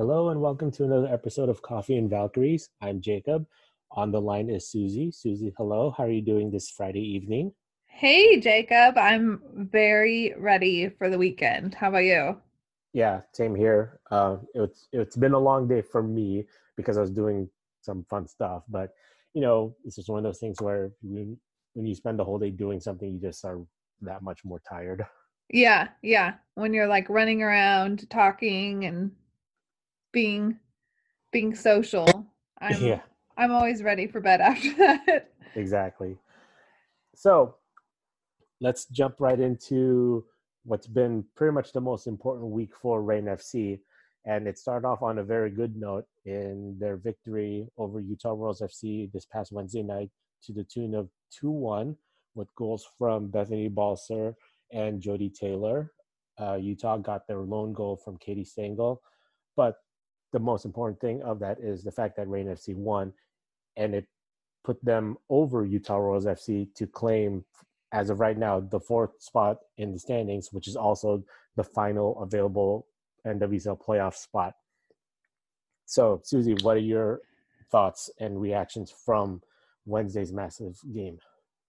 Hello and welcome to another episode of Coffee and Valkyries. I'm Jacob. On the line is Susie. Susie, hello. How are you doing this Friday evening? Hey, Jacob. I'm very ready for the weekend. How about you? Yeah, same here. Uh, it's it's been a long day for me because I was doing some fun stuff, but you know, it's just one of those things where you, when you spend the whole day doing something, you just are that much more tired. Yeah, yeah. When you're like running around, talking, and being being social, I'm yeah, I'm always ready for bed after that. exactly. So let's jump right into what's been pretty much the most important week for Reign FC. And it started off on a very good note in their victory over Utah Royals FC this past Wednesday night to the tune of 2 1 with goals from Bethany Balcer and Jodie Taylor. Uh, Utah got their lone goal from Katie Stengel. But the most important thing of that is the fact that Reign FC won and it put them over Utah Royals FC to claim as of right now, the fourth spot in the standings, which is also the final available NWSL playoff spot. So, Susie, what are your thoughts and reactions from Wednesday's massive game?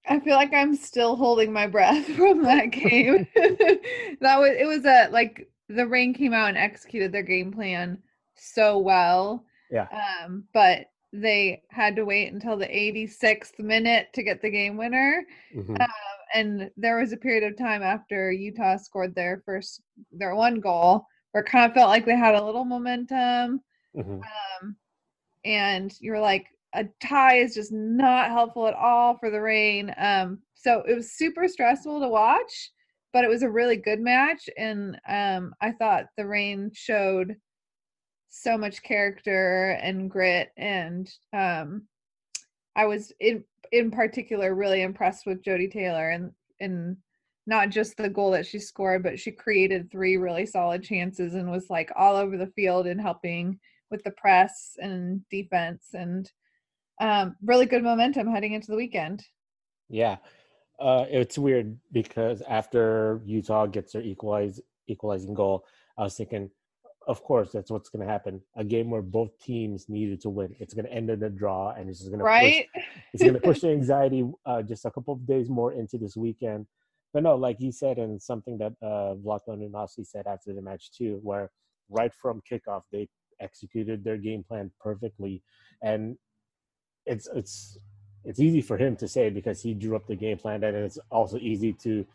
I feel like I'm still holding my breath from that game. that was it was a like the Reign came out and executed their game plan so well. Yeah. Um, but they had to wait until the 86th minute to get the game winner. Mm-hmm. Um, and there was a period of time after Utah scored their first their one goal where it kind of felt like they had a little momentum. Mm-hmm. Um, and you're like, a tie is just not helpful at all for the Reign. Um, so it was super stressful to watch, but it was a really good match. And um, I thought the Reign showed so much character and grit. And um, I was in in particular really impressed with Jodie Taylor and and not just the goal that she scored, but she created three really solid chances and was like all over the field and helping with the press and defense and um, really good momentum heading into the weekend. Yeah. Uh, it's weird because after Utah gets their equalize, equalizing goal, I was thinking, of course, that's what's going to happen. A game where both teams needed to win. It's going to end in a draw, and it's just going to right. Push, it's going to push the anxiety uh, just a couple of days more into this weekend. But no, like you said, and something that uh, Vlatko Andonovski said after the match too, where right from kickoff they executed their game plan perfectly, and it's it's it's easy for him to say because he drew up the game plan, and it's also easy to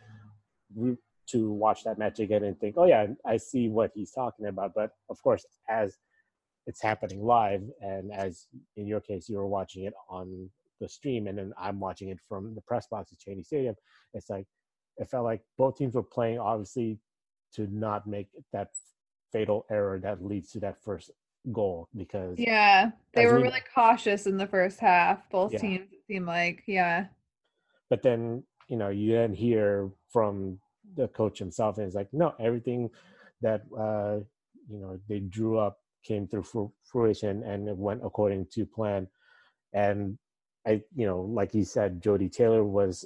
to watch that match again and think, oh yeah, I see what he's talking about. But of course, as it's happening live, and as in your case, you were watching it on the stream, and then I'm watching it from the press box at Cheney Stadium. It's like it felt like both teams were playing obviously to not make that fatal error that leads to that first goal because yeah they were we, really cautious in the first half both Yeah. teams it seemed like yeah but then you know you then hear from the coach himself and it's like no everything that uh you know they drew up came through fru- fruition and it went according to plan and i you know like you said jodie taylor was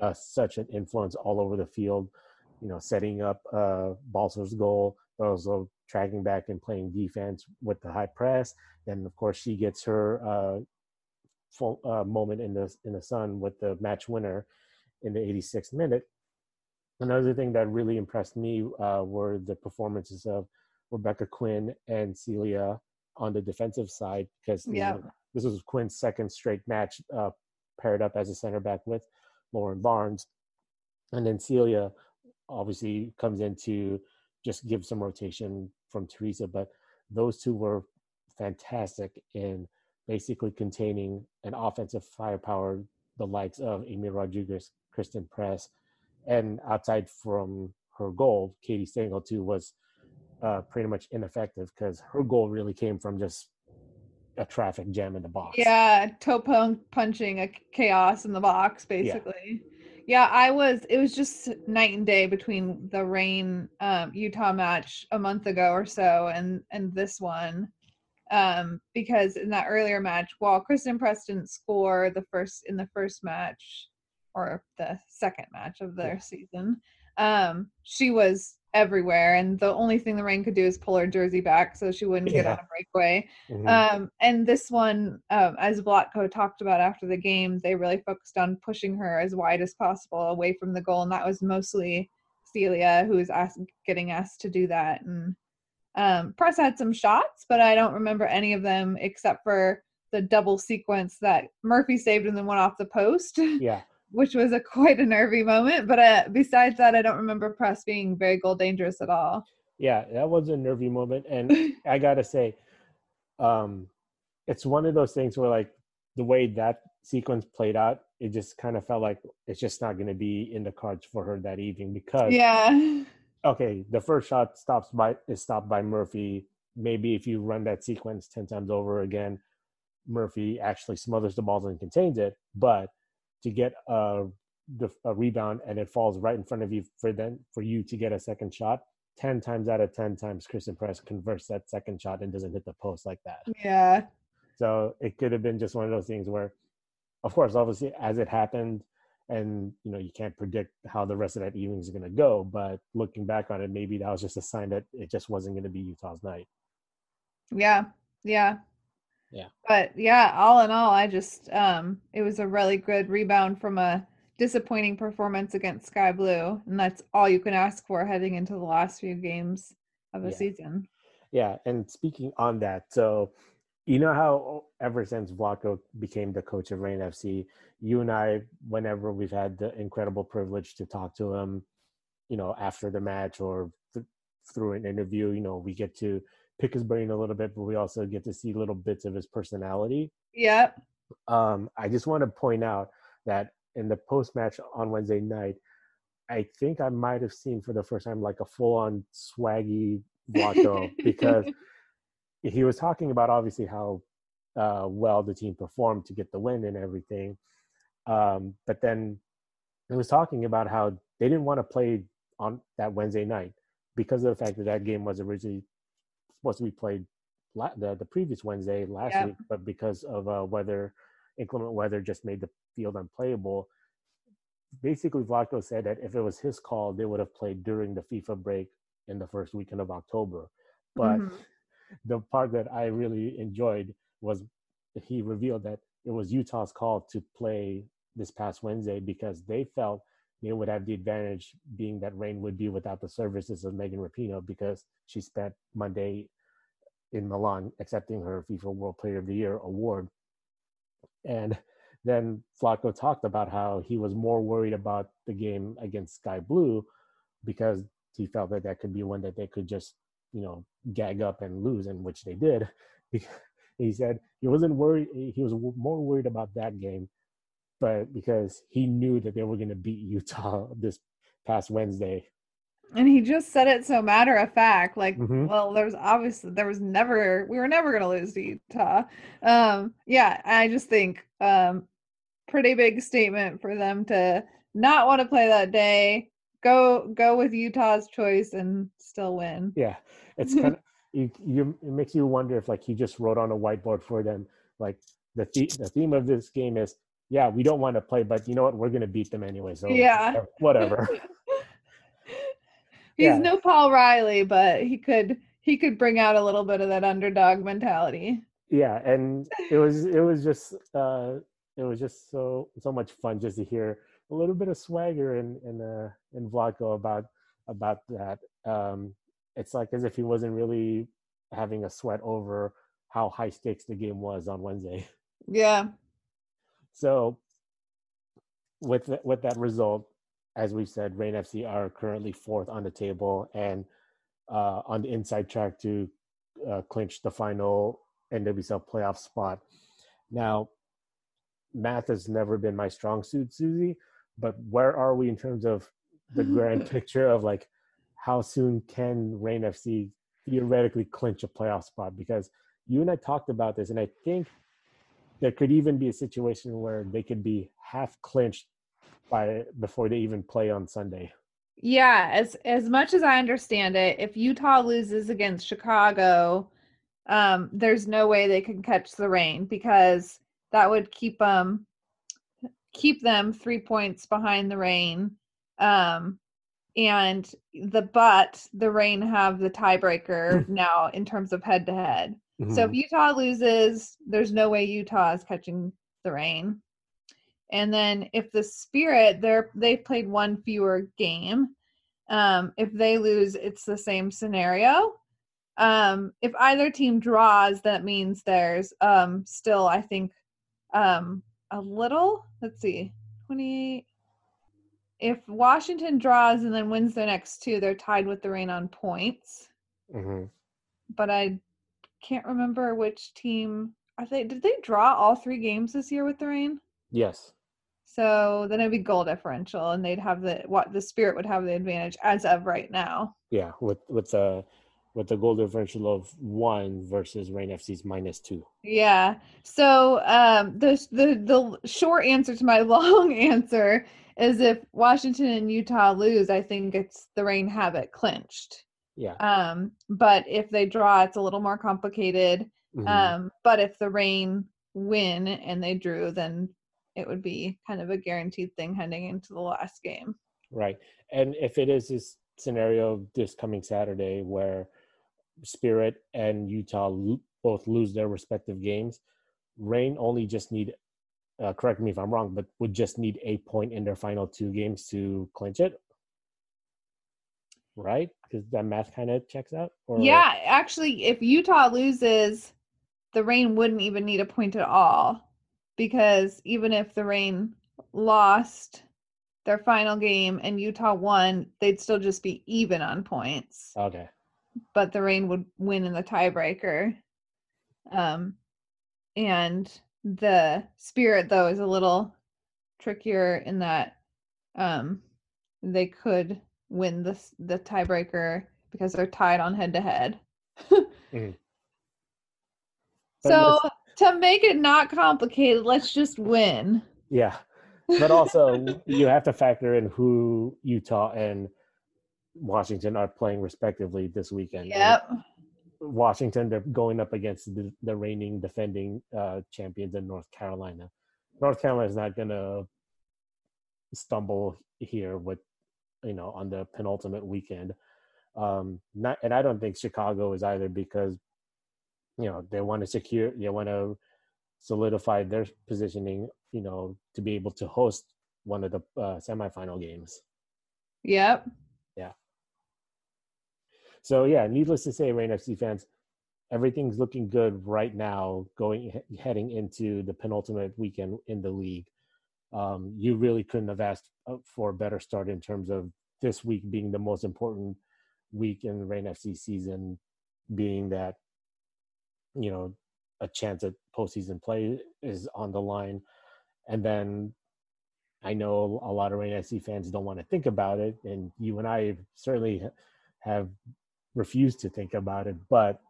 uh, such an influence all over the field you know setting up uh balcer's goal but also tracking back and playing defense with the high press then of course she gets her uh full uh, moment in the in the sun with the match winner in the 86th minute. Another thing that really impressed me uh, were the performances of Rebecca Quinn and Celia on the defensive side because this, Yeah. was, this was Quinn's second straight match uh, paired up as a center back with Lauren Barnes, and then Celia obviously comes in to just give some rotation from Teresa, but those two were fantastic in basically containing an offensive firepower the likes of Amy Rodriguez, Christen Press, and outside from her goal, Katie Stengel too was uh, pretty much ineffective because her goal really came from just a traffic jam in the box. yeah toe pun- punching a chaos in the box basically yeah. i was it was just night and day between the Reign um utah match a month ago or so and and this one um because in that earlier match while christen press didn't score the first in the first match or the second match of their Yeah. season um she was everywhere, and the only thing the Reign could do is pull her jersey back so she wouldn't get on a breakaway. Mhm. Um, and this one, um, as Vlatko talked about after the game, they really focused on pushing her as wide as possible away from the goal, and that was mostly Celia who was asked, getting asked to do that. And um, Press had some shots, but I don't remember any of them except for the double sequence that Murphy saved and then went off the post, yeah, which was a quite a nervy moment. But uh, besides that, I don't remember Press being very goal dangerous at all. yeah, that was a nervy moment, and I gotta say, um, it's one of those things where like the way that sequence played out, it just kind of felt like it's just not going to be in the cards for her that evening because yeah. okay, the first shot stops by is stopped by Murphy. Maybe if you run that sequence ten times over again, Murphy actually smothers the balls and contains it. But to get a, a rebound and it falls right in front of you for then for you to get a second shot, ten times out of ten times Christen Press converts that second shot and doesn't hit the post like that. Yeah. So it could have been just one of those things where, of course, obviously as it happened, and you know you can't predict how the rest of that evening is going to go. But looking back on it, maybe that was just a sign that it just wasn't going to be Utah's night. Yeah. Yeah. Yeah. But yeah, all in all, I just um it was a really good rebound from a disappointing performance against Sky Blue, and that's all you can ask for heading into the last few games of the Yeah. season. Yeah, and speaking on that, so you know how ever since Vlatko became the coach of Reign FC, you and I, whenever we've had the incredible privilege to talk to him, you know, after the match or th- through an interview, you know, we get to pick his brain a little bit, but we also get to see little bits of his personality. Yeah. Um, I just want to point out that in the post match on Wednesday night, I think I might have seen for the first time like a full on swaggy Vlatko because he was talking about obviously how uh, well the team performed to get the win and everything. Um, but then he was talking about how they didn't want to play on that Wednesday night because of the fact that that game was originally supposed to be played la- the, the previous Wednesday last Yep. week, but because of uh, weather, inclement weather just made the field unplayable. Basically, Vlatko said that if it was his call, they would have played during the FIFA break in the first weekend of October. But Mhm. the part that I really enjoyed was he revealed that it was Utah's call to play this past Wednesday because they felt they would have the advantage being that Reign would be without the services of Megan Rapinoe because she spent Monday in Milan accepting her FIFA World Player of the Year award. And then Vlatko talked about how he was more worried about the game against Sky Blue because he felt that that could be one that they could just, you know, gag up and lose, and which they did. He said he wasn't worried. He was more worried about that game, but because he knew that they were going to beat Utah this past Wednesday. And he just said it so matter of fact, like, Mhm. well, there's obviously there was never we were never gonna lose to Utah. Um, yeah, I just think um pretty big statement for them to not want to play that day, go go with Utah's choice and still win. Yeah, it's kind of you, you. It makes you wonder if like he just wrote on a whiteboard for them, like the the, the theme of this game is, yeah, we don't want to play, but you know what, we're going to beat them anyway. So Yeah. whatever. He's Yeah. no Paul Riley, but he could he could bring out a little bit of that underdog mentality. yeah and it was it was just uh it was just so so much fun just to hear a little bit of swagger in in uh in Vlatko about about that um it's like as if he wasn't really having a sweat over how high stakes the game was on Wednesday Yeah. So with th- with that result as we said Reign FC are currently fourth on the table and uh on the inside track to uh, clinch the final NWSL playoff spot. Now, math has never been my strong suit, Susie, but where are we in terms of the grand picture of like how soon can Reign FC theoretically clinch a playoff spot? Because you and I talked about this, and I think there could even be a situation where they could be half clinched by before they even play on Sunday. Yeah, as as much as I understand it, if Utah loses against Chicago, um, there's no way they can catch the Reign because that would keep them keep them three points behind the Reign. Um, and the but the Reign have the tiebreaker now in terms of head to head. So if Mhm. Utah loses, there's no way Utah is catching the Reign. And then if the Spirit, they're they've played one fewer game. Um, if they lose, it's the same scenario. Um, if either team draws, that means there's um still, I think, um a little. Let's see, twenty. If Washington draws and then wins their next two, they're tied with the Reign on points. Mhm. But I can't remember which team. Are they? Did they draw all three games this year with the Reign? Yes. So then it'd be goal differential, and they'd have the what the Spirit would have the advantage as of right now. Yeah. With with the with the goal differential of one versus Reign FC's minus two. Yeah. So um, the the the short answer to my long answer is if Washington and Utah lose, I think it's the Reign have it clinched. Yeah. Um, but if they draw, it's a little more complicated. Mhm. Um, but if the Reign win and they drew, then it would be kind of a guaranteed thing heading into the last game. Right. And if it is this scenario this coming Saturday where Spirit and Utah lo- both lose their respective games, Reign only just need, uh, correct me if I'm wrong, but would just need a point in their final two games to clinch it. Right? Because that math kind of checks out. Or, Yeah, actually, if Utah loses, the Reign wouldn't even need a point at all because even if the Reign lost their final game and Utah won, they'd still just be even on points. Okay. But the Reign would win in the tiebreaker. Um, and the Spirit though is a little trickier in that um, they could win the the tiebreaker because they're tied on head to head. Mhm. So to make it not complicated, let's just win. Yeah. But also, you have to factor in who Utah and Washington are playing respectively this weekend. Yep. Washington, they're going up against the, the reigning defending uh, champions in North Carolina. North Carolina is not going to stumble here with, you know, on the penultimate weekend. Um, not, and I don't think Chicago is either because, you know, they want to secure, they want to solidify their positioning, you know, to be able to host one of the uh, semifinal games. Yep. Yeah so yeah, needless to say, Reign FC fans, everything's looking good right now. Going heading into the penultimate weekend in the league, um, you really couldn't have asked uh, for a better start in terms of this week being the most important week in the Reign FC season, being that you know a chance at postseason play is on the line, and then I know a lot of Reign FC fans don't want to think about it, and you and I certainly have refused to think about it. But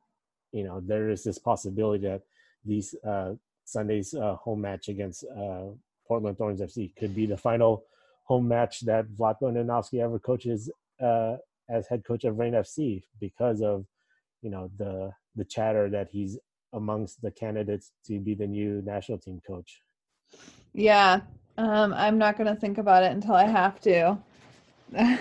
you know, there is this possibility that these uh, Sunday's uh, home match against uh, Portland Thorns FC could be the final home match that Vlatko Andonovski ever coaches uh, as head coach of Reign FC because of you know the the chatter that he's amongst the candidates to be the new national team coach. Yeah. Um, I'm not gonna think about it until I have to.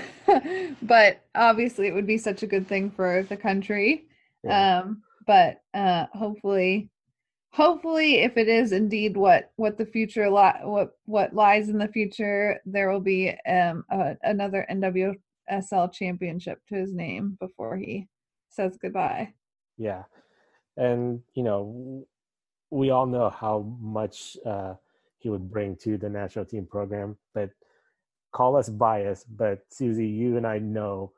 but obviously it would be such a good thing for the country. Yeah. Um, but uh hopefully hopefully if it is indeed what what the future li- what what lies in the future, there will be um a, another NWSL championship to his name before he says goodbye. Yeah, and you know, we all know how much uh, he would bring to the national team program. But call us biased, but Susie, you and I know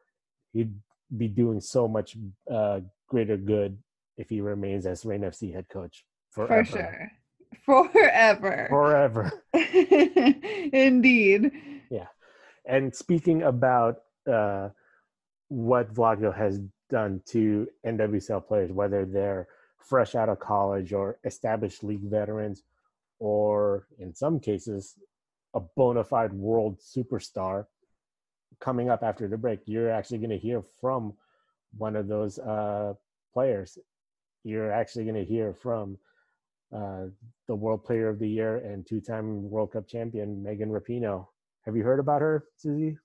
he'd be doing so much uh, greater good if he remains as Reign FC head coach forever. For sure. Forever. Forever. Indeed. Yeah. And speaking about uh, what Vlatko has done to NWSL players, whether they're fresh out of college or established league veterans, or in some cases, a bona fide world superstar, coming up after the break, you're actually going to hear from one of those uh, players. You're actually going to hear from uh, the World Player of the Year and two-time World Cup champion Megan Rapinoe. Have you heard about her, Susie?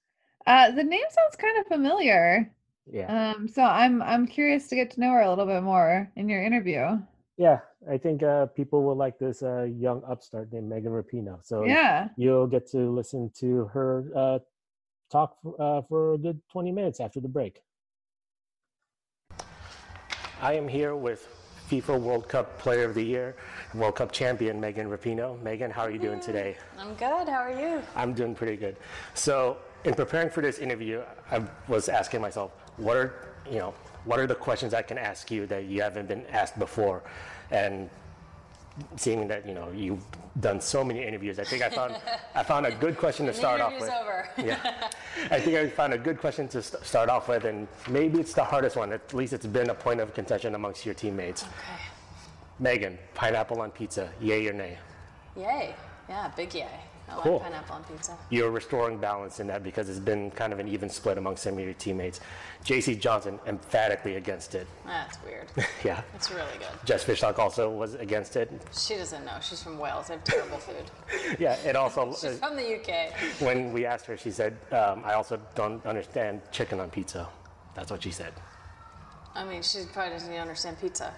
Uh, the name sounds kind of familiar. Yeah. Um, so I'm I'm curious to get to know her a little bit more in your interview. Yeah, I think uh, people will like this uh, young upstart named Megan Rapinoe. So Yeah. you'll get to listen to her uh, talk for, uh, for a good 20 minutes after the break. I am here with FIFA World Cup Player of the Year, World Cup champion Megan Rapinoe. Megan, how are you doing today? Mm, I'm good. How are you? I'm doing pretty good. So, in preparing for this interview, I was asking myself, what are you know, what are the questions I can ask you that you haven't been asked before? And seeing that you know you've done so many interviews, I think I found I found a good question to start off with. over. Yeah, I think I found a good question to st- start off with, and maybe it's the hardest one. At least it's been a point of contention amongst your teammates. Okay. Megan, pineapple on pizza, yay or nay? Yay. Yeah, big yay. I Cool. like pineapple on pizza. You're restoring balance in that because it's been kind of an even split among some of your teammates. JC Johnson emphatically against it. That's weird. yeah. It's really good. Jess Fishlock also was against it. She doesn't know. She's from Wales. They have terrible food. Yeah, it also, She's from the UK. when we asked her, she said, um, I also don't understand chicken on pizza. That's what she said. I mean, she probably doesn't even understand pizza.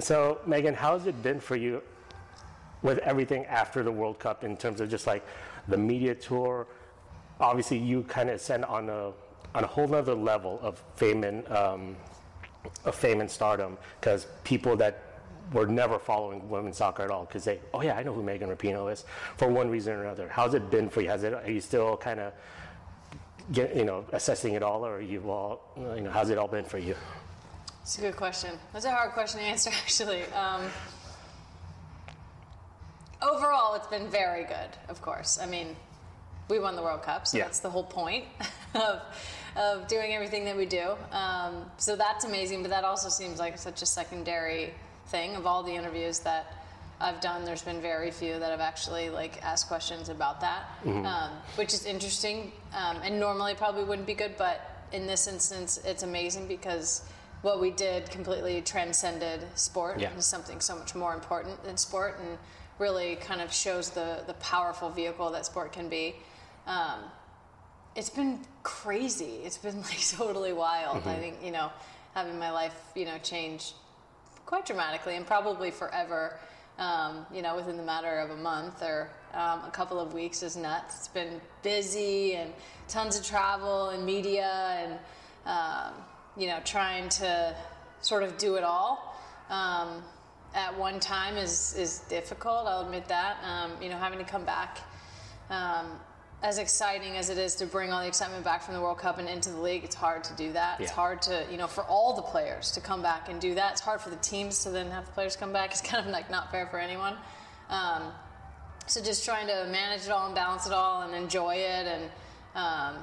So, Megan, how's it been for you with everything after the World Cup in terms of just like the media tour? Obviously, you kind of ascend on a on a whole nother level of fame and um, of fame and stardom because people that were never following women's soccer at all because they, oh yeah, I know who Megan Rapinoe is for one reason or another. How's it been for you? Has it? Are you still kind of get you know assessing it all, or are you all you know how's it all been for you? It's a good question. That's a hard question to answer, actually. Um, overall, it's been very good, of course. I mean, we won the World Cup, so Yeah. that's the whole point of, of doing everything that we do. Um, so that's amazing, but that also seems like such a secondary thing. Of all the interviews that I've done, there's been very few that have actually like asked questions about that, um, which is interesting um, and normally probably wouldn't be good, but in this instance, it's amazing because what we did completely transcended sport. Yeah. It's something so much more important than sport and really kind of shows the, the powerful vehicle that sport can be. Um, it's been crazy. It's been like totally wild. I think, you know, having my life, you know, change quite dramatically and probably forever, um, you know, within the matter of a month or um, a couple of weeks is nuts. It's been busy and tons of travel and media and, um, you know, trying to sort of do it all. At one time is is difficult. I'll admit that. Um, you know, having to come back, um, as exciting as it is to bring all the excitement back from the World Cup and into the league, it's hard to do that. It's hard to you know for all the players to come back and do that. It's hard for the teams to then have the players come back. It's kind of like not fair for anyone. Um, so just trying to manage it all and balance it all and enjoy it and um,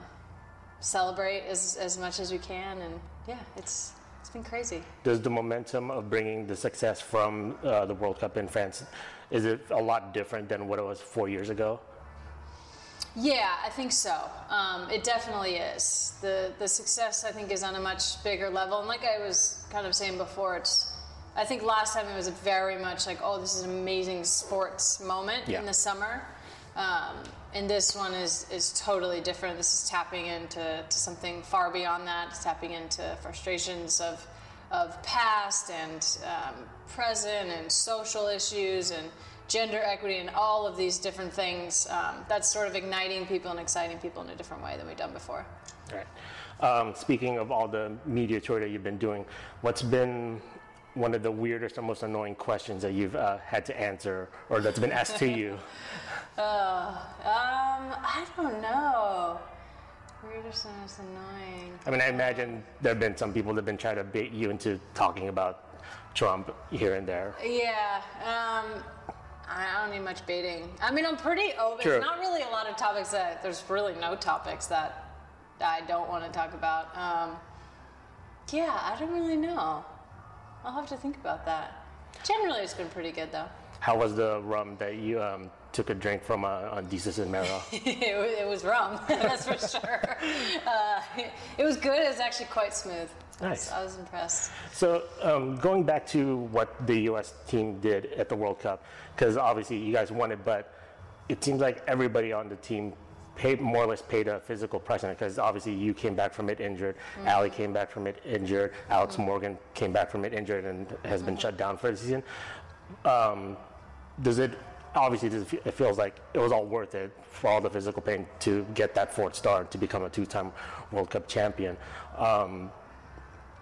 celebrate as as much as we can. And yeah, it's it's been crazy. does the momentum of bringing the success from uh, the World Cup in France is it a lot different than what it was four years ago? Yeah, I think so. Um, it definitely is. The the success I think is on a much bigger level, and like I was kind of saying before, it's. I think last time it was very much like, oh, this is an amazing sports moment Yeah. in the summer, um, and this one is is totally different. This is tapping into to something far beyond that. It's tapping into frustrations of of past and um, present and social issues and gender equity and all of these different things. Um, that's sort of igniting people and exciting people in a different way than we've done before. Right. Um, speaking of all the media tour that you've been doing, what's been one of the weirdest or most annoying questions that you've uh, had to answer or that's been asked to you? Um, I don't know. Weirdest and most annoying. I mean, I imagine there have been some people that have been trying to bait you into talking about Trump here and there. Yeah. Um, I don't need much baiting. I mean, I'm pretty open. There's not really a lot of topics that there's really no topics that I don't want to talk about. Um, yeah, I don't really know. I'll have to think about that. Generally, it's been pretty good though. How was the rum that you um, took a drink from uh, on Desus and Mero? it, it was rum, that's for sure. Uh, it was good. It was actually quite smooth. I was- Nice. I was impressed. So, um, going back to what the U.S. team did at the World Cup, because obviously you guys won it, but it seems like everybody on the team paid more or less paid a physical price on it because obviously you came back from it injured, Ali came back from it injured, Alex Morgan came back from it injured and has been shut down for the season. Um, does it obviously does it fe- it feels like it was all worth it for all the physical pain to get that fourth star to become a two-time World Cup champion. Um,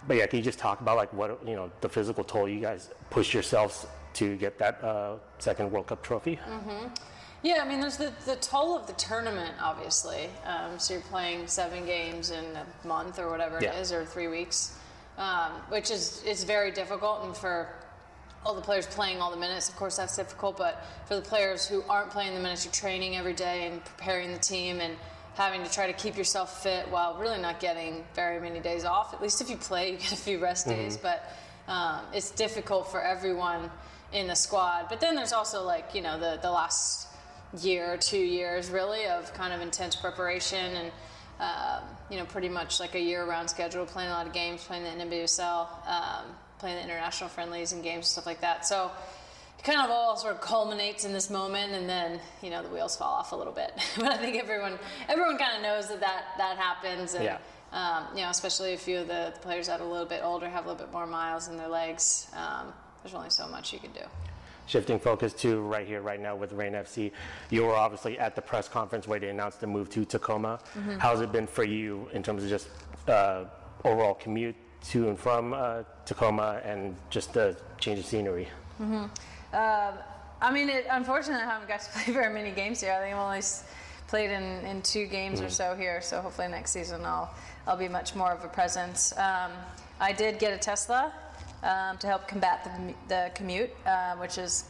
but yeah, can you just talk about like what you know the physical toll you guys pushed yourselves to get that uh, second World Cup trophy? Yeah, I mean, there's the, the toll of the tournament, obviously. Um, so you're playing seven games in a month or whatever Yeah. it is, or three weeks, um, which is is very difficult. And for all the players playing all the minutes, of course, that's difficult. But for the players who aren't playing the minutes, you're training every day and preparing the team and having to try to keep yourself fit while really not getting very many days off. At least if you play, you get a few rest days. But um, it's difficult for everyone in the squad. But then there's also like you know the the last year or two years really of kind of intense preparation and um, you know pretty much like a year-round schedule, playing a lot of games, playing the NWSL, um, playing the international friendlies and games and stuff like that. So it kind of all sort of culminates in this moment, and then you know the wheels fall off a little bit. but I think everyone everyone kind of knows that that, that happens, and Yeah. um, you know especially a few of the players that are a little bit older have a little bit more miles in their legs. Um, there's only so much you can do. Shifting focus to right here, right now with Reign FC, you were obviously at the press conference where they announced the move to Tacoma. How's it been for you in terms of just uh, overall commute to and from uh, Tacoma and just the change of scenery? Um, I mean, it, unfortunately, I haven't got to play very many games here. I think I've only s- played in, in two games or so here. So hopefully next season I'll I'll be much more of a presence. Um, I did get a Tesla um, to help combat the, the commute, uh, which is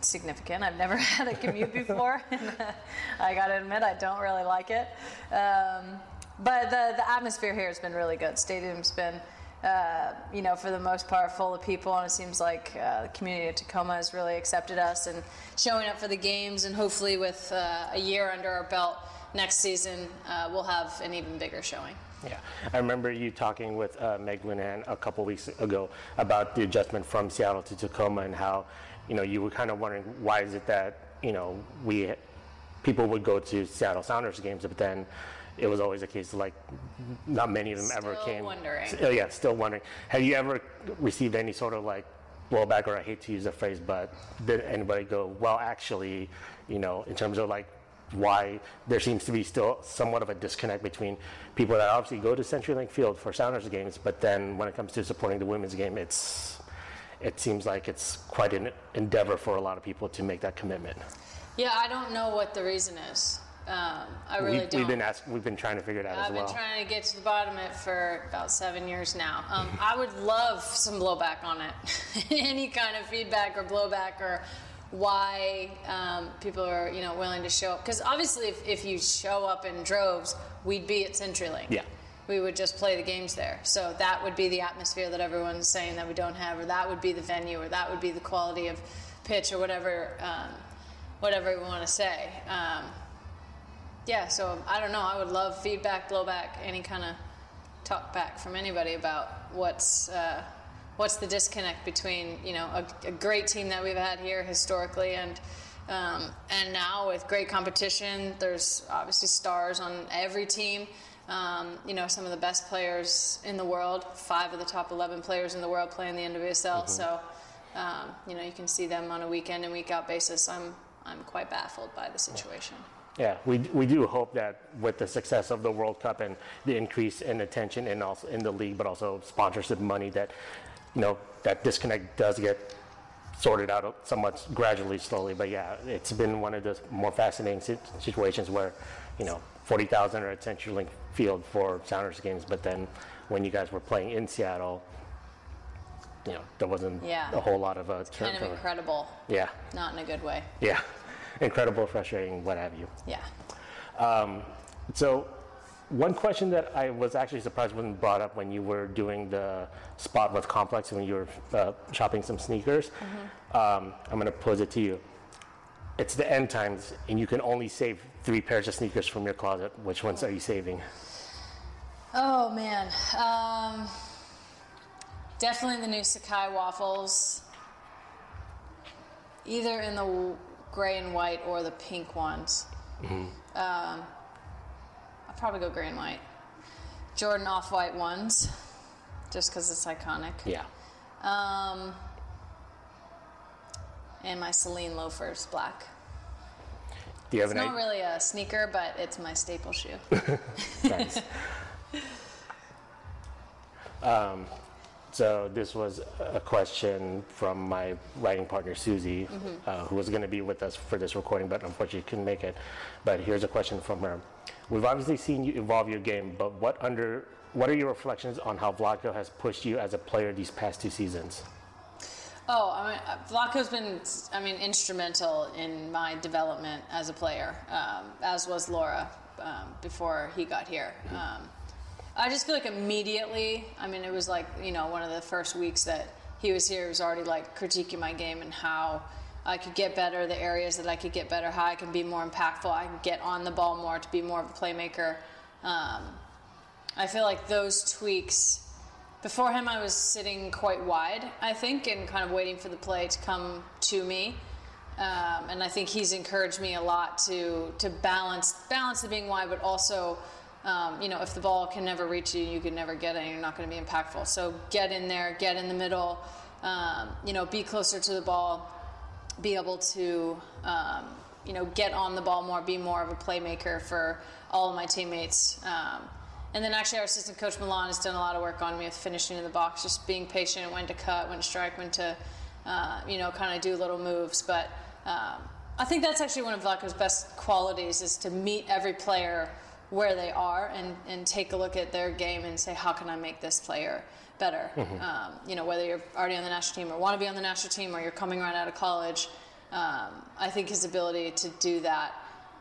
significant. I've never had a commute before, and uh, I got to admit I don't really like it. Um, but the the atmosphere here has been really good. Stadium's been uh, you know, for the most part, full of people, and it seems like uh, the community of Tacoma has really accepted us and showing up for the games. And hopefully, with uh, a year under our belt next season, uh, we'll have an even bigger showing. Yeah, I remember you talking with uh, Meg Linehan a couple weeks ago about the adjustment from Seattle to Tacoma and how, you know, you were kind of wondering why is it that you know we people would go to Seattle Sounders games, but then it was always a case of like not many of them ever came. Still wondering. S- uh, yeah, still wondering. Have you ever received any sort of like blowback, or I hate to use the phrase, but did anybody go, well, actually, you know, in terms of like why there seems to be still somewhat of a disconnect between people that obviously go to CenturyLink Field for Sounders games, but then when it comes to supporting the women's game, it's it seems like it's quite an endeavor for a lot of people to make that commitment. Yeah, I don't know what the reason is. Um, I really we've, don't. we've been ask, we've been trying to figure it out I've as been well. trying to get to the bottom of it for about seven years now. Um, I would love some blowback on it. Any kind of feedback or blowback or why um, people are you know willing to show up. Because obviously, if, if you show up in droves, we'd be at CenturyLink. Yeah. We would just play the games there. So that would be the atmosphere that everyone's saying that we don't have, or that would be the venue, or that would be the quality of pitch, or whatever, um, whatever we want to say. Um, yeah, so I don't know. I would love feedback, blowback, any kind of talk back from anybody about what's uh, what's the disconnect between you know a, a great team that we've had here historically and um, and now with great competition. There's obviously stars on every team. Um, you know, some of the best players in the world. Five of the top 11 players in the world play in the NWSL. So, um, you know, you can see them on a weekend and week out basis. I'm I'm quite baffled by the situation. Yeah, we, we do hope that with the success of the World Cup and the increase in attention and also in the league, but also sponsorship money, that you know that disconnect does get sorted out somewhat gradually, slowly. But yeah, it's been one of the more fascinating sit- situations where you know forty thousand are at CenturyLink Field for Sounders games, but then when you guys were playing in Seattle, you know there wasn't Yeah. a whole lot of uh, Kind of incredible, Yeah, not in a good way. yeah, incredible, frustrating, what have you. Yeah. So, one question that I was actually surprised wasn't brought up when you were doing the spot with Complex when you were uh, shopping some sneakers. Um, I'm going to pose it to you. It's the end times, and you can only save three pairs of sneakers from your closet. Which ones are you saving? Oh man, um, definitely the new Sacai waffles. Either in the gray and white or the pink ones. Um, I'll probably go gray and white. Jordan off white ones, just because it's iconic. Yeah. Um, and my Celine loafers, black. Do you have It's an not really a sneaker, but it's my staple shoe. Nice. um, so this was a question from my writing partner Susie, uh, who was going to be with us for this recording, but unfortunately couldn't make it. But here's a question from her: We've obviously seen you evolve your game, but what under what are your reflections on how Vlatko has pushed you as a player these past two seasons? Oh, I mean, uh, Vlatko's been, I mean, instrumental in my development as a player, um, as was Laura um, before he got here. Um, I just feel like immediately, I mean, it was like, you know, one of the first weeks that he was here, he was already like critiquing my game and how I could get better, the areas that I could get better, how I can be more impactful, I can get on the ball more to be more of a playmaker. Um, I feel like those tweaks before him, I was sitting quite wide, I think, and kind of waiting for the play to come to me. Um, and I think he's encouraged me a lot to to balance balance the being wide, but also, um, you know, if the ball can never reach you, you can never get it, and you're not going to be impactful. So get in there, get in the middle, um, you know, be closer to the ball, be able to, um, you know, get on the ball more, be more of a playmaker for all of my teammates. Um, and then actually, our assistant coach Milan has done a lot of work on me with finishing in the box, just being patient, when to cut, when to strike, when to, uh, you know, kind of do little moves. But um, I think that's actually one of Vlatko's best qualities is to meet every player where they are and, and take a look at their game and say, how can I make this player better? Um, you know, whether you're already on the national team or want to be on the national team or you're coming right out of college, um, I think his ability to do that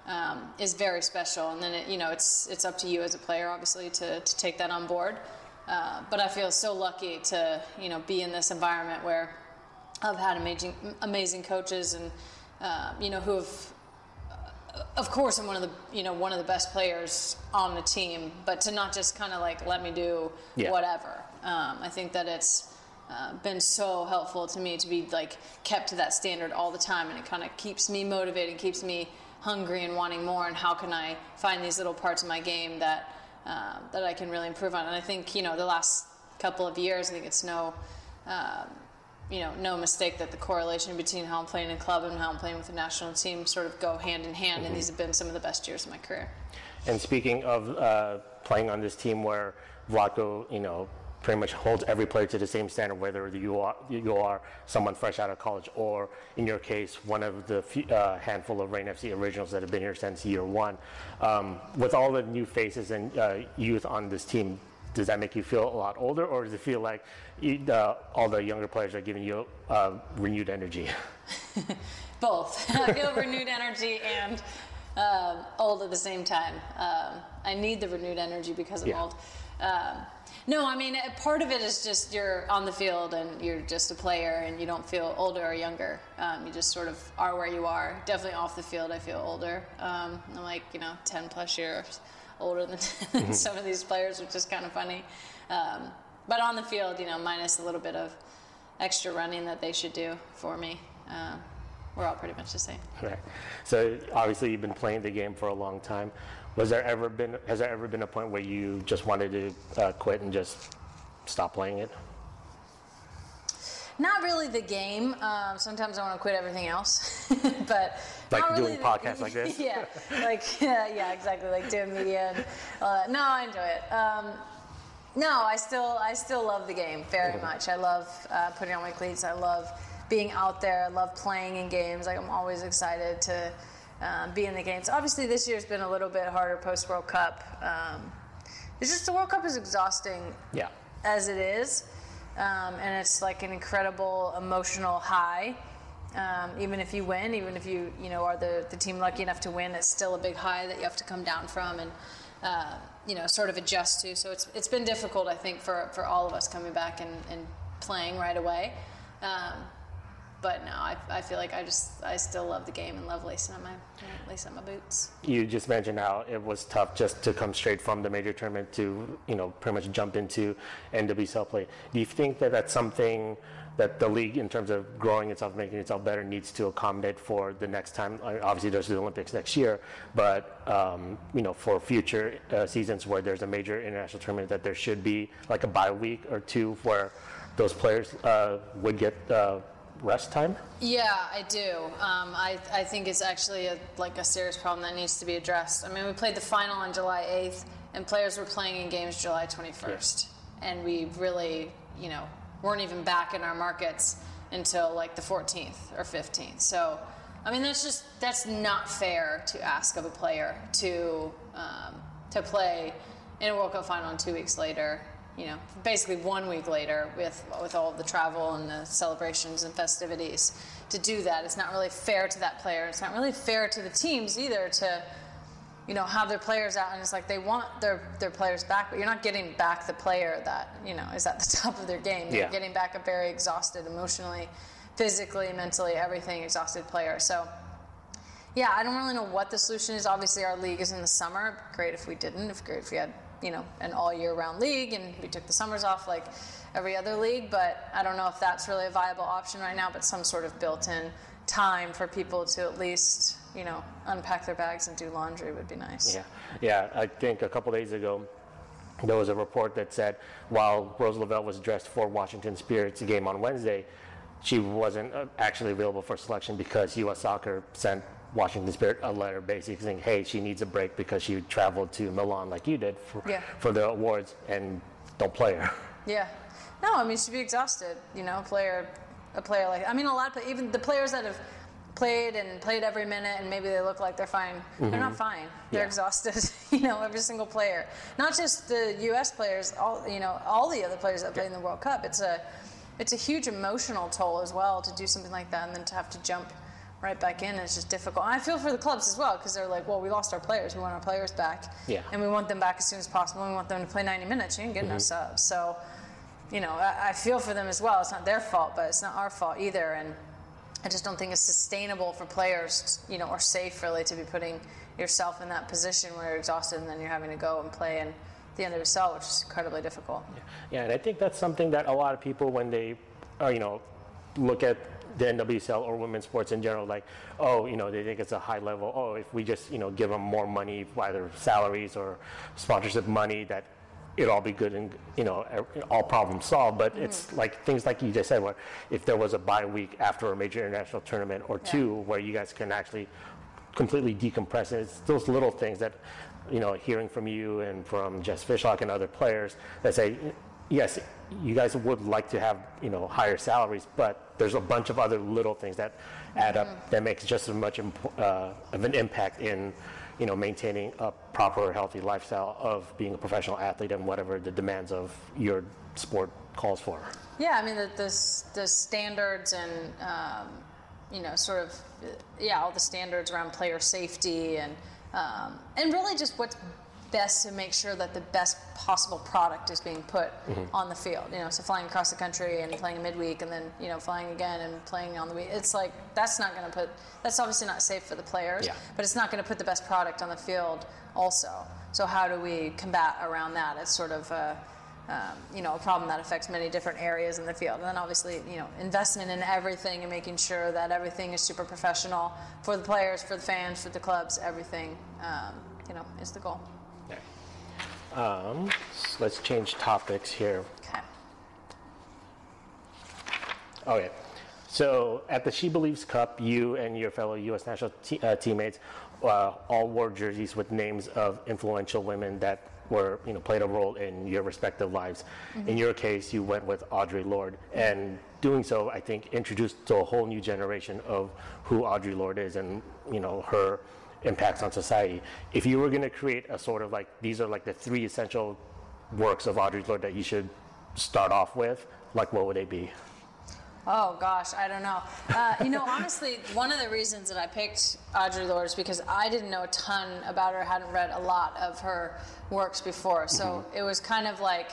um, is very special. And then it, you know it's it's up to you as a player, obviously, to, to take that on board. Uh, but I feel so lucky to you know be in this environment where I've had amazing amazing coaches and uh, you know who have. Of course, I'm one of the you know one of the best players on the team, but to not just kind of like let me do Yeah. whatever. Um, I think that it's uh, been so helpful to me to be like kept to that standard all the time, and it kind of keeps me motivated, keeps me hungry and wanting more. And how can I find these little parts of my game that uh, that I can really improve on? And I think you know the last couple of years, I think it's no. Um, you know, no mistake that the correlation between how I'm playing in club and how I'm playing with the national team sort of go hand in hand, and these have been some of the best years of my career. And speaking of uh, playing on this team where Vlatko, you know, pretty much holds every player to the same standard, whether you are you are someone fresh out of college or, in your case, one of the few, uh, handful of Reign FC originals that have been here since year one. Um, with all the new faces and uh, youth on this team, does that make you feel a lot older, or does it feel like you, uh, all the younger players are giving you uh, renewed energy? Both. I feel renewed energy and um, old at the same time. Um, I need the renewed energy because I'm Yeah. old. Um, no, I mean, part of it is just you're on the field and you're just a player and you don't feel older or younger. Um, you just sort of are where you are. Definitely off the field, I feel older. Um, I'm like, you know, 10 plus years older than some of these players, which is kind of funny. Um, but on the field, you know, minus a little bit of extra running that they should do for me. Um, we're all pretty much the same. Right. So obviously you've been playing the game for a long time. Was there ever been has there ever been a point where you just wanted to uh, quit and just stop playing it? Not really the game. Um, sometimes I want to quit everything else, but Like not doing really the- podcasts like this? yeah, like yeah, yeah, exactly. Like doing media and all that. No, I enjoy it. Um, no, I still I still love the game very much. I love uh, putting on my cleats. I love being out there. I love playing in games. Like I'm always excited to um, be in the games. Obviously, this year's been a little bit harder post World Cup. Um, it's just the World Cup is exhausting Yeah. as it is, um, and it's like an incredible emotional high. Um, even if you win, even if you you know are the, the team lucky enough to win, it's still a big high that you have to come down from and uh, you know sort of adjust to. So it's it's been difficult, I think, for, for all of us coming back and, and playing right away. Um, but no, I, I feel like I just I still love the game and love lacing up my lacing up my boots. You just mentioned how it was tough just to come straight from the major tournament to you know pretty much jump into NWSL play. Do you think that that's something that the league, in terms of growing itself, making itself better, needs to accommodate for the next time. Obviously, there's the Olympics next year, but um, you know, for future uh, seasons where there's a major international tournament, that there should be like a bye week or two where those players uh, would get uh, rest time. Yeah, I do. Um, I, I think it's actually a, like a serious problem that needs to be addressed. I mean, we played the final on July 8th, and players were playing in games July 21st, and we really, you know, weren't even back in our markets until like the 14th or 15th. So, I mean, that's just that's not fair to ask of a player to um, to play in a World Cup final and two weeks later. You know, basically one week later with with all the travel and the celebrations and festivities to do that. It's not really fair to that player. It's not really fair to the teams either to you know, have their players out, and it's like they want their their players back, but you're not getting back the player that you know is at the top of their game. You're Yeah. getting back a very exhausted, emotionally, physically, mentally, everything exhausted player. So, yeah, I don't really know what the solution is. Obviously, our league is in the summer. Great if we didn't. If great if we had you know an all year round league and we took the summers off like every other league. But I don't know if that's really a viable option right now. But some sort of built in time for people to at least you know unpack their bags and do laundry would be nice. Yeah, yeah. I think a couple days ago, there was a report that said while Rose Lavelle was dressed for Washington Spirit's game on Wednesday, she wasn't uh, actually available for selection because U.S. Soccer sent Washington Spirit a letter basically saying, "Hey, she needs a break because she traveled to Milan like you did for, Yeah. for the awards and don't play her." Yeah. No, I mean she'd be exhausted. You know, a player, a player like I mean a lot of even the players that have played and played every minute and maybe they look like they're fine. They're not mm-hmm. fine. They're Yeah. exhausted. you know, every single player, not just the U.S. players. All you know, all the other players that play in the World Cup. It's a, it's a huge emotional toll as well to do something like that and then to have to jump right back in is just difficult. And I feel for the clubs as well because they're like, well, we lost our players. We want our players back. Yeah. And we want them back as soon as possible. We want them to play 90 minutes. You ain't getting no subs. So, you know, I, I feel for them as well. It's not their fault, but it's not our fault either. And I just don't think it's sustainable for players, you know, or safe really to be putting yourself in that position where you're exhausted and then you're having to go and play in the end of yourself, which is incredibly difficult. Yeah, yeah, and I think that's something that a lot of people, when they, uh, you know, look at the NWSL or women's sports in general, like, oh, you know, they think it's a high level. Oh, if we just, you know, give them more money, either salaries or sponsorship money, that it'll all be good and, you know, all problems solved. But it's mm. like things like you just said, where if there was a bye week after a major international tournament or two, where you guys can actually completely decompress. And it's those little things that, you know, hearing from you and from Jess Fishlock and other players that say, yes, you guys would like to have, you know, higher salaries, but there's a bunch of other little things that add up that makes just as much imp- uh, of an impact in, you know, maintaining a proper, healthy lifestyle of being a professional athlete and whatever the demands of your sport calls for. Yeah, I mean the the, the standards and um, you know sort of yeah all the standards around player safety and um, and really just what's best to make sure that the best possible product is being put on the field. You know, so flying across the country and playing a midweek and then you know flying again and playing on the week. It's like that's not going to put that's obviously not safe for the players, Yeah. but it's not going to put the best product on the field also. So how do we combat around that? It's sort of a, um, you know, a problem that affects many different areas in the field. And then obviously, you know, investment in everything and making sure that everything is super professional for the players, for the fans, for the clubs, everything, um, you know, is the goal. Um, s- let's change topics here. Okay. Okay. So at the She Believes Cup, you and your fellow U.S. national te- uh, teammates uh, all wore jerseys with names of influential women that were, you know, played a role in your respective lives. In your case, you went with Audre Lorde, and doing so, I think, introduced to a whole new generation of who Audre Lorde is and, you know, her impacts on society. If you were going to create a sort of like these are like the three essential works of Audre Lorde that you should start off with, like what would they be? Oh gosh, I don't know. Uh, you know, honestly, one of the reasons that I picked Audre Lorde is because I didn't know a ton about her, hadn't read a lot of her works before, so it was kind of like,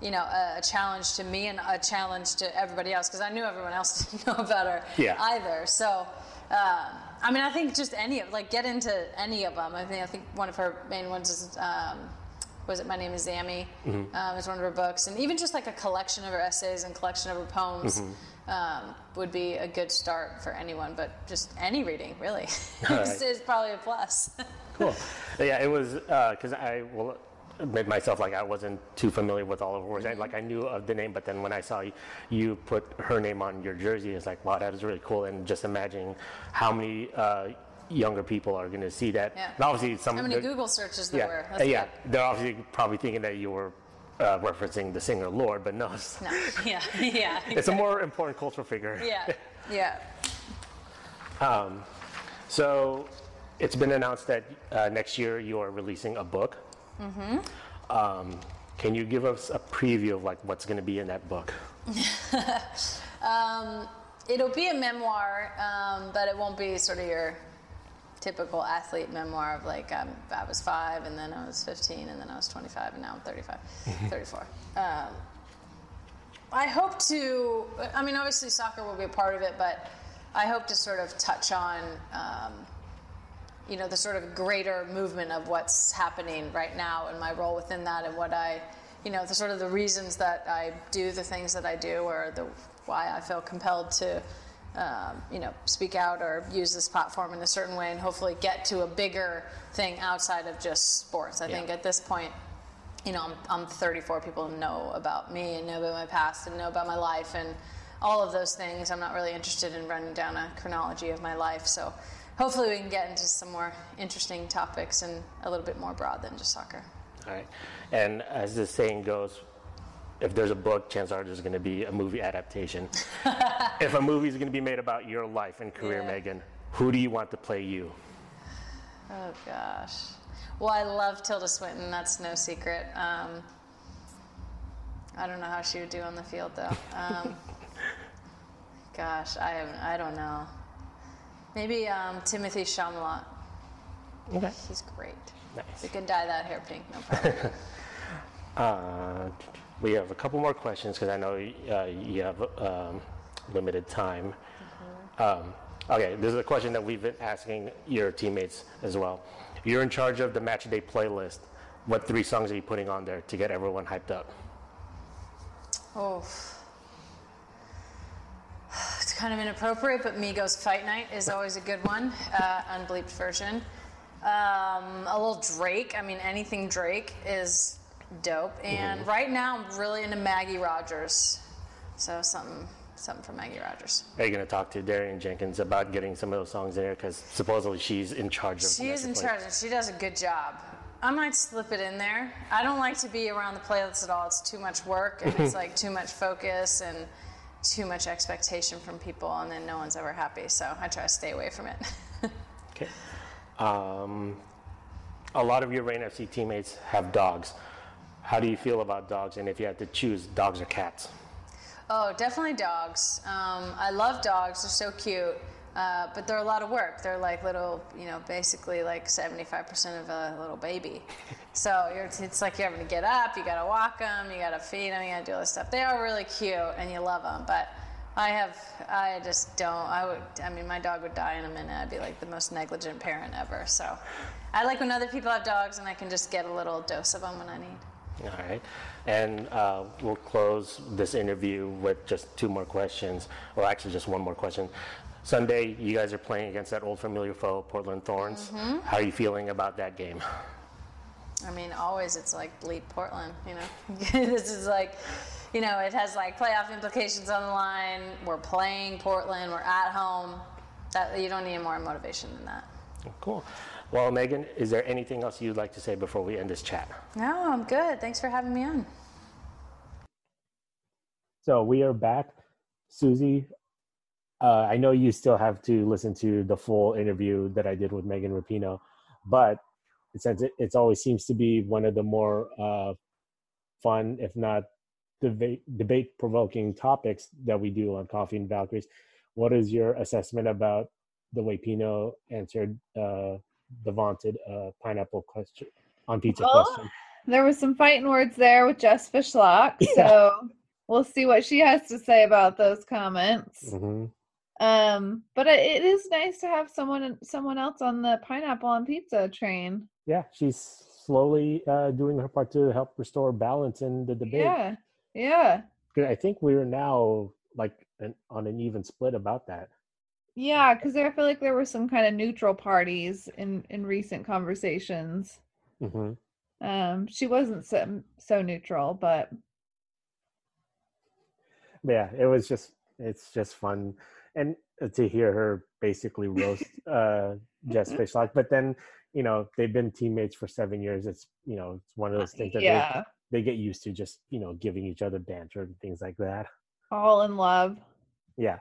you know, a, a challenge to me and a challenge to everybody else because I knew everyone else didn't know about her Yeah. either. So. Uh, I mean, I think just any of like get into any of them. I think I think one of her main ones is um, was it My Name Is Amy? Um, is one of her books, and even just like a collection of her essays and collection of her poems. um, would be a good start for anyone. But just any reading, really, right. is probably a plus. Cool. Yeah, it was because I will admit myself like I wasn't too familiar with all of her works. I, like I knew of the name, but then when I saw you, you put her name on your jersey, it's like wow, that is really cool. And just imagining how many uh, younger people are going to see that. Yeah. And obviously, some How many Google searches there Yeah, were? uh, That's yeah. good. They're obviously probably thinking that you were uh, referencing the singer Lorde, but no, it's, No. Yeah. Yeah. it's a more important cultural figure. Yeah. Yeah. So it's been announced that uh, next year you are releasing a book. Mm-hmm. Um, can you give us a preview of like what's going to be in that book? It'll be a memoir, um, but it won't be sort of your typical athlete memoir of like um, I was five and then I was 15 and then I was 25 and now I'm 35, 34. Um, I hope to, I mean, obviously soccer will be a part of it, but I hope to sort of touch on, um, you know, the sort of greater movement of what's happening right now and my role within that and what I, you know, the sort of the reasons that I do the things that I do or the why I feel compelled to, um, you know, speak out or use this platform in a certain way and hopefully get to a bigger thing outside of just sports. I Yeah. think at this point, you know, I'm, I'm 34. People know about me and know about my past and know about my life and all of those things. I'm not really interested in running down a chronology of my life. So hopefully we can get into some more interesting topics and a little bit more broad than just soccer. All right. And as the saying goes, if there's a book, chances are there's going to be a movie adaptation. if a movie is going to be made about your life and career, Yeah. Megan, who do you want to play you? Oh gosh. Well, I love Tilda Swinton. That's no secret. Um, I don't know how she would do on the field though. Um, gosh, I I don't know. Maybe um, Timothée Chalamet. Okay. He's great. Nice. We can dye that hair pink, no problem. Uh, we have a couple more questions because I know uh, you have um, limited time. Um, okay, this is a question that we've been asking your teammates as well. You're in charge of the match day playlist. What three songs are you putting on there to get everyone hyped up? oh. It's kind of inappropriate, but Migos Fight Night is always a good one, uh, unbleeped version. Um, a little Drake. I mean, anything Drake is dope. And right now, I'm really into Maggie Rogers. So something, something from Maggie Rogers. Are you going to talk to Darian Jenkins about getting some of those songs in there? Because supposedly she's in charge of. She is in charge, and she does a good job. I might slip it in there. I don't like to be around the playlist at all. It's too much work, and it's like too much focus and too much expectation from people, and then no one's ever happy. So I try to stay away from it. Okay. Um, a lot of your Reign FC teammates have dogs. How do you feel about dogs? And if you had to choose, dogs or cats? Oh, definitely dogs. Um, I love dogs. They're so cute. Uh, but they're a lot of work. They're like little, you know, basically like 75% of a little baby. So it's like you're having to get up, you gotta walk them, you gotta feed them, you gotta do all this stuff. They are really cute and you love them, but I have, I just don't, I would, I mean, my dog would die in a minute. I'd be like the most negligent parent ever. So I like when other people have dogs and I can just get a little dose of them when I need. All right. And uh, we'll close this interview with just two more questions, or actually just one more question. Sunday, you guys are playing against that old familiar foe, Portland Thorns. Mm-hmm. How are you feeling about that game? I mean, always it's like bleep Portland, you know. this is like, you know, it has like playoff implications on the line. We're playing Portland. We're at home. That you don't need more motivation than that. Cool. Well, Megan, is there anything else you'd like to say before we end this chat? No, I'm good. Thanks for having me on. So we are back. Susie, uh, I know you still have to listen to the full interview that I did with Megan Rapinoe, but since it it's always seems to be one of the more uh, fun, if not debate debate provoking topics that we do on Coffee and Valkyries, what is your assessment about the way Pinoe answered uh, the vaunted uh, pineapple question on pizza Well, question? There was some fighting words there with Jess Fishlock, Yeah. so we'll see what she has to say about those comments. hmm Um, but it is nice to have someone someone else on the pineapple on pizza train. yeah, she's slowly uh, doing her part to help restore balance in the debate. Yeah, yeah. I think we're now like an on an even split about that. Yeah, because I feel like there were some kind of neutral parties in in recent conversations. hmm Um, she wasn't so so neutral, but Yeah, it was just it's just fun, and to hear her basically roast uh, Jess Fishlock. But then you know they've been teammates for seven years. It's you know it's one of those things that they, yeah, they get used to just you know giving each other banter and things like that. all in love. Yeah.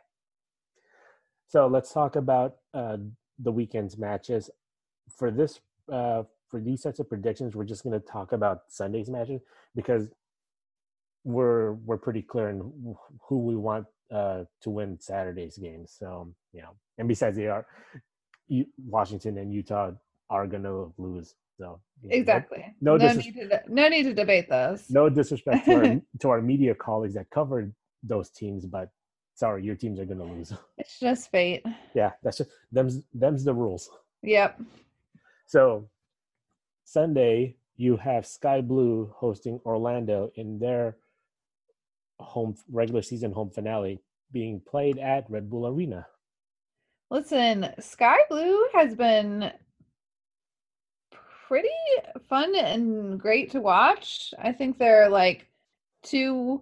So let's talk about uh, the weekend's matches. For this, uh, for these sets of predictions, we're just going to talk about Sunday's matches because we're we're pretty clear in who we want uh, to win Saturday's game. So you know, and besides, they are Washington and Utah are going to lose. So you know, Exactly. no No, need to no need to debate those. no disrespect to our to our media colleagues that covered those teams, but sorry, your teams are going to lose. It's just fate. yeah, that's just them's them's the rules. Yep. So Sunday you have Sky Blue hosting Orlando in their home regular season home finale being played at Red Bull Arena. Listen, Sky Blue has been pretty fun and great to watch. I think they're like two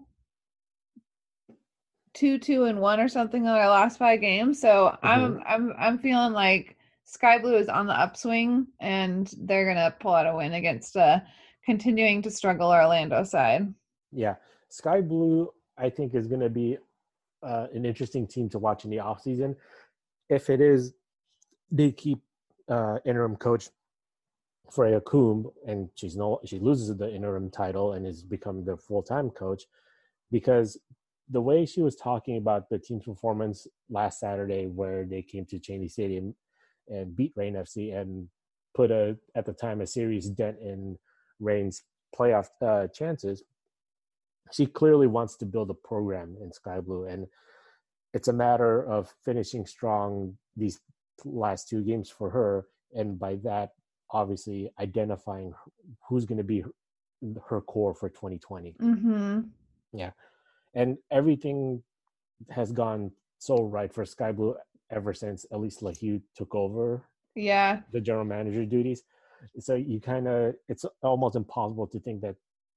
two two and one or something in their last five games. So I'm I'm I'm feeling like Sky Blue is on the upswing and they're gonna pull out a win against uh continuing to struggle Orlando side. Yeah, Sky Blue I think is going to be uh, an interesting team to watch in the offseason. If it is they keep uh, interim coach Freya Coombe and she's no she loses the interim title and has become the full-time coach because the way she was talking about the team's performance last Saturday where they came to Cheney Stadium and beat Reign FC and put a at the time a serious dent in Reign's playoff uh, chances she clearly wants to build a program in Sky Blue and it's a matter of finishing strong these last two games for her and by that obviously identifying who's going to be her, core for 2020 Mm-hmm. Yeah, and everything has gone so right for Sky Blue ever since Alyse LaHue took over Yeah. the general manager duties. So you kind of it's almost impossible to think that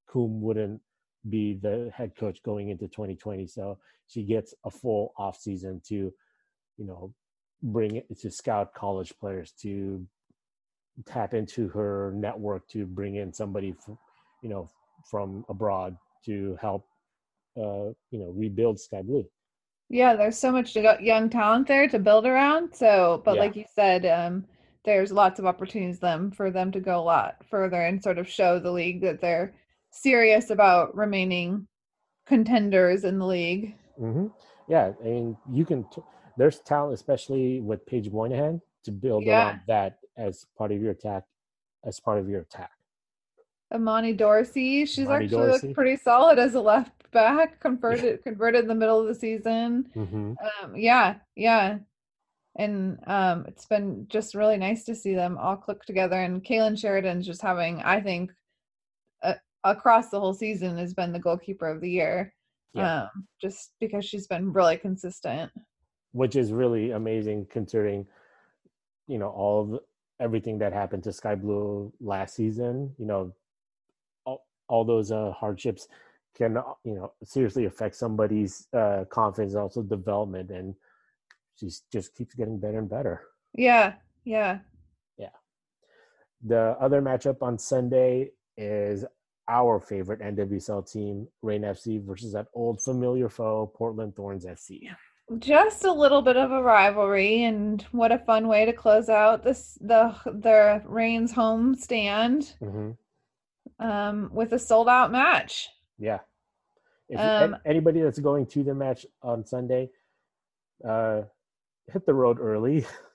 Coombe wouldn't be the head coach going into 2020. So she gets a full off season to, you know, bring it to scout college players to tap into her network to bring in somebody, f- you know, from abroad to help, uh, you know, rebuild Sky Blue. Yeah, there's so much young talent there to build around. So, but Yeah. like you said, um, there's lots of opportunities them for them to go a lot further and sort of show the league that they're serious about remaining contenders in the league. hmm Yeah, I mean, you can. T- there's talent, especially with Paige Monaghan, to build Yeah. around that as part of your attack. As part of your attack. Imani Dorsey, she's Imani actually Dorsey. looked pretty solid as a left back, converted converted in the middle of the season. hmm Um, yeah, yeah. And um, it's been just really nice to see them all click together. And Kailen Sheridan's just having, I think, across the whole season has been the goalkeeper of the year. Yeah. Um, just because she's been really consistent. Which is really amazing considering, you know, all of everything that happened to Sky Blue last season. You know, all, all those uh, hardships can, you know, seriously affect somebody's uh, confidence, and also development, and she just keeps getting better and better. Yeah. Yeah, yeah. The other matchup on Sunday is our favorite NWSL team, Reign FC, versus that old familiar foe, Portland Thorns FC. Just a little bit of a rivalry, and what a fun way to close out this the the Reigns home stand hmm um, with a sold out match. Yeah. If Um, an- anybody that's going to the match on Sunday, uh, hit the road early.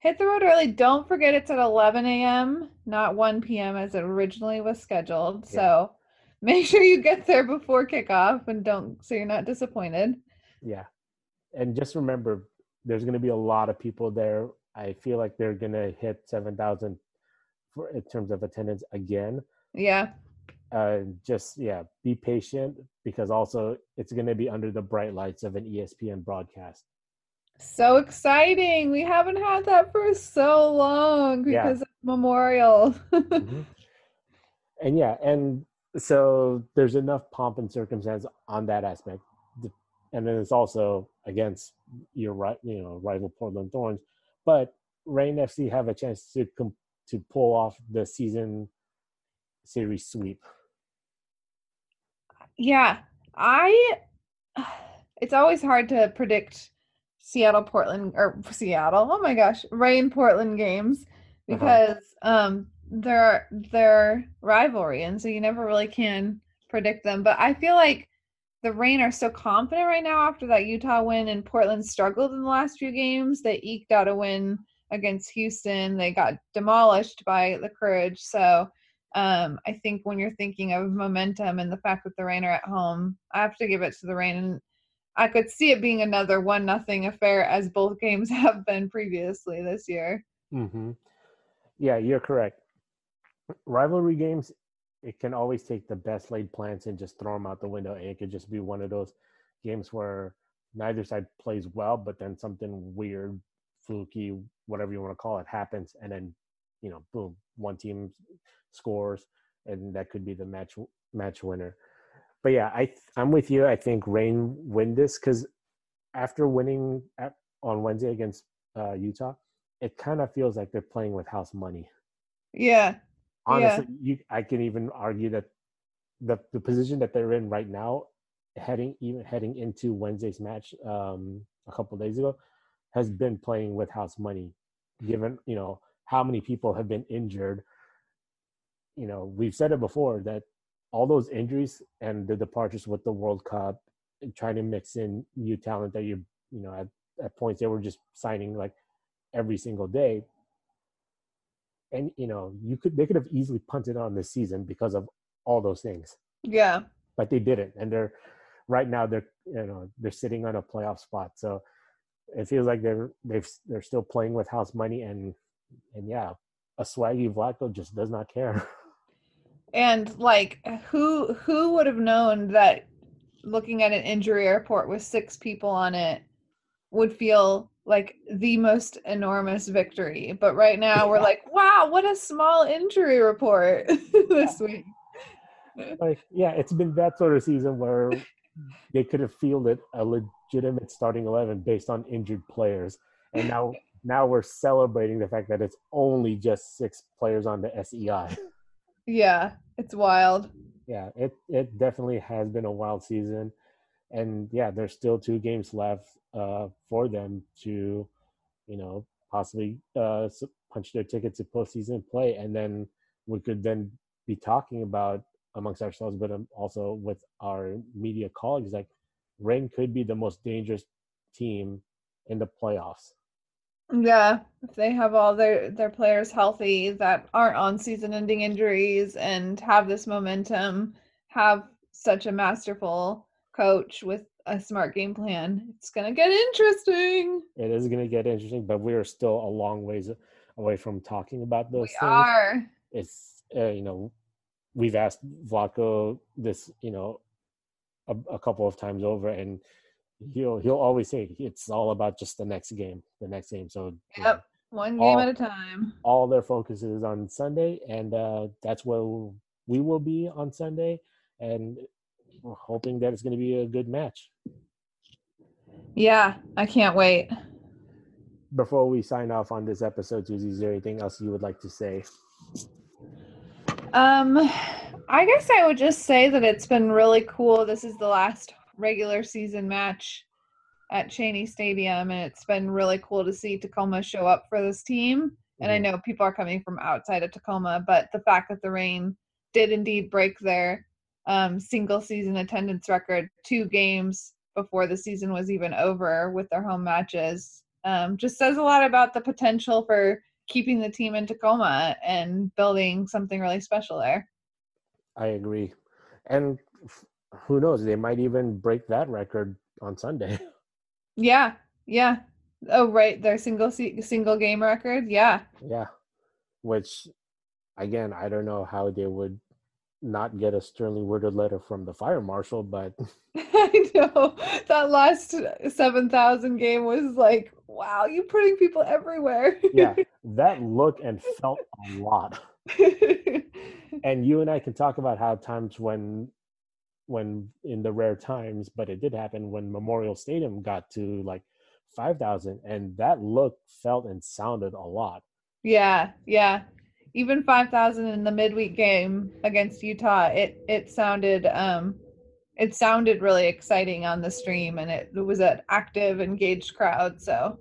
Hit the road early. Don't forget it's at 11 a.m., not 1 p.m. as it originally was scheduled. Yeah. So make sure you get there before kickoff and don't so you're not disappointed. yeah. And just remember, there's going to be a lot of people there. I feel like they're going to hit 7,000 for in terms of attendance again. Yeah. uh, just yeah, be patient because also it's going to be under the bright lights of an ESPN broadcast. So exciting! We haven't had that for so long Yeah. because of Memorial. Mhm. And yeah, and so there's enough pomp and circumstance on that aspect, and then it's also against your right, you know, rival Portland Thorns, but Reign FC have a chance to com- to pull off the season series sweep. Yeah, I. It's always hard to predict Seattle Portland or Seattle. Oh my gosh, Reign Portland games because um they're they're rivalry, and so you never really can predict them. But I feel like the Reign are so confident right now after that Utah win, and Portland struggled in the last few games. They eked out a win against Houston. They got demolished by the Courage. So um, I think when you're thinking of momentum and the fact that the Reign are at home, I have to give it to the Reign. And I could see it being another one nothing affair as both games have been previously this year. Mm-hmm. Yeah, you're correct. Rivalry games, it can always take the best laid plans and just throw them out the window. And it could just be one of those games where neither side plays well, but then something weird, fluky, whatever you want to call it, happens, and then you know, boom, one team scores, and that could be the match match winner. But yeah, I I'm with you. I think Reign win this because after winning at, on Wednesday against uh, Utah, it kind of feels like they're playing with house money. Yeah. Honestly, you I can even argue that the the position that they're in right now, heading even heading into Wednesday's match um, a couple days ago, has been playing with house money, given you know how many people have been injured. You know, we've said it before that all those injuries and the departures with the World Cup and trying to mix in new talent that you you know at, at points they were just signing like every single day. And you know you could they could have easily punted on this season because of all those things. Yeah. but they didn't. And they're right now they're you know they're sitting on a playoff spot. So it feels like they're they've they're still playing with house money and and yeah a swaggy Vlatko just does not care And like who who would have known that looking at an injury report with six people on it would feel like the most enormous victory. But right now we're like, wow, what a small injury report this week. like yeah it's been that sort of season where they could have fielded a legitimate starting 11 based on injured players and now now we're celebrating the fact that it's only just six players on the SEI Yeah, it's wild. yeah it it definitely has been a wild season and yeah there's still two games left uh for them to you know possibly uh punch their ticket to postseason play and then we could then be talking about amongst ourselves but um, also with our media colleagues like Reign could be the most dangerous team in the playoffs Yeah, if they have all their their players healthy that aren't on season-ending injuries and have this momentum, have such a masterful coach with a smart game plan, it's gonna get interesting. it is going to get interesting but we're still a long ways away from talking about those We things are. it's uh, you know we've asked Vlatko this you know a, a couple of times over and he'll he'll always say it's all about just the next game the next game so Yep. One game All- at a time. all their focus is on Sunday and uh that's where we will be on Sunday and we're hoping that it's going to be a good match Yeah, I can't wait. before we sign off on this episode Susie is there anything else you would like to say Um, I guess I would just say that it's been really cool. This is the last regular season match at Cheney Stadium, and it's been really cool to see Tacoma show up for this team. And I Mhm. know people are coming from outside of Tacoma, but the fact that the Reign did indeed break their um, single season attendance record two games before the season was even over with their home matches um, just says a lot about the potential for keeping the team in Tacoma and building something really special there. I agree and f- who knows they might even break that record on Sunday Yeah, yeah. Oh, right, their single se- single game record. Yeah, Yeah. Which again, I don't know how they would not get a sternly worded letter from the fire marshal, but I know that last seven thousand game was like, wow, you putting people everywhere. yeah, that look and felt a lot. and you and I can talk about how times when when in the rare times, but it did happen when Memorial Stadium got to like 5,000 and that look felt and sounded a lot. Yeah, yeah. Even 5,000 in the midweek game against Utah, it it sounded um it sounded really exciting on the stream and it, it was an active engaged crowd, so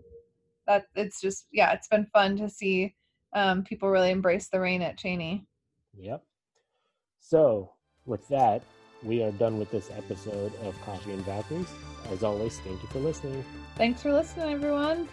that it's just yeah, it's been fun to see um people really embrace the Reign at Cheney. Yep. So, with that, we are done with this episode of Coffee and Valkyries. As always, thank you for listening. Thanks for listening, everyone.